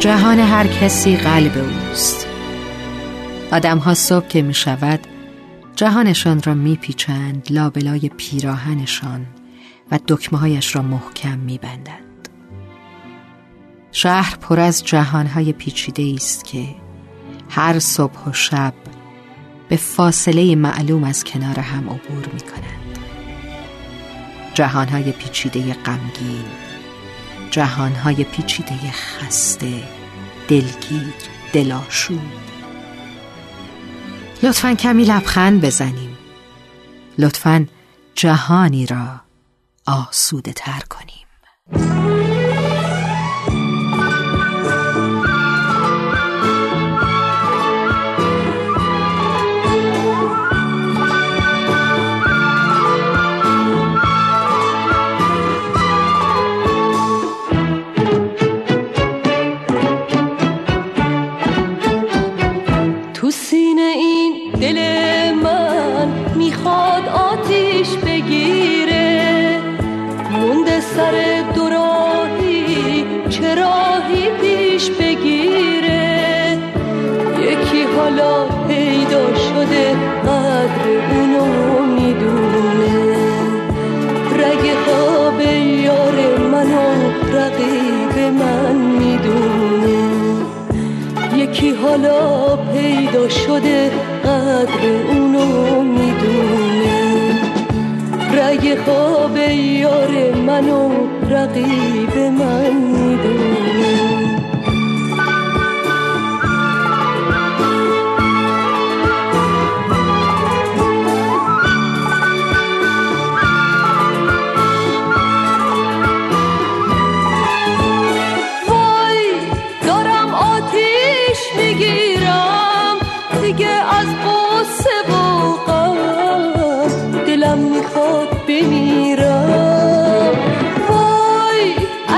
جهان هر کسی قلب اوست آدم ها صبح که می شود جهانشان را می پیچند لابلای پیراهنشان و دکمه هایش را محکم می بندند. شهر پر از جهانهای پیچیده است که هر صبح و شب به فاصله معلوم از کنار هم عبور می کنند جهانهای پیچیده غمگین جهانهای پیچیده خسته دلگیر دلاشود لطفا کمی لبخند بزنیم. لطفا جهانی را آسوده تر کنیم. یکی حالا پیدا شده قدر اونو می‌دونه. رگ خواب یار منو رقیب من می‌دونه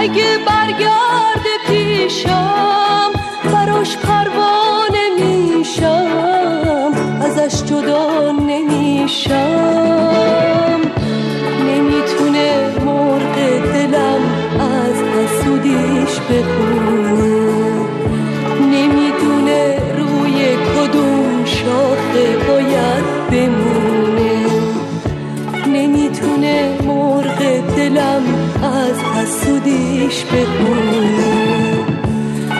اگه برگرد پیشم براش پروانه میشم ازش جدا نمیشم. نمی‌تونه مرغ دلم از حسودیش بخونه از حسودیش بخونه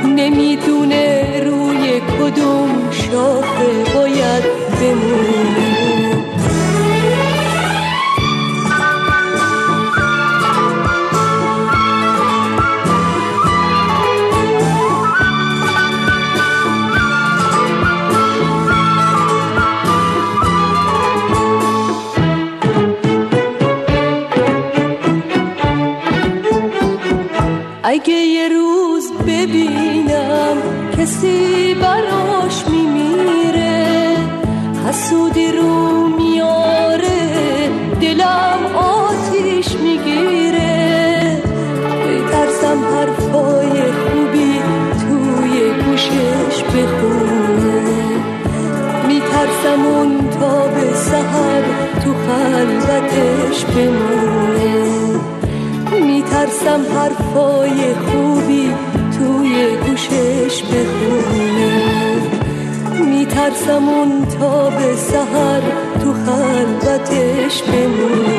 نمی‌دونه روی کدوم شاخه باید بمونه اگه یه روز ببینم کسی براش میمیره حسودی رو میاره دلم آتیش می‌گیره. ترسم حرفای خوبی توی گوشش بخونه. میترسم اون تا به سهر تو خلوتش بمونه. میترسم حرفای خوبی توی گوشش بخونه. میترسم اون تا به سهر تو خلوتش بمونه.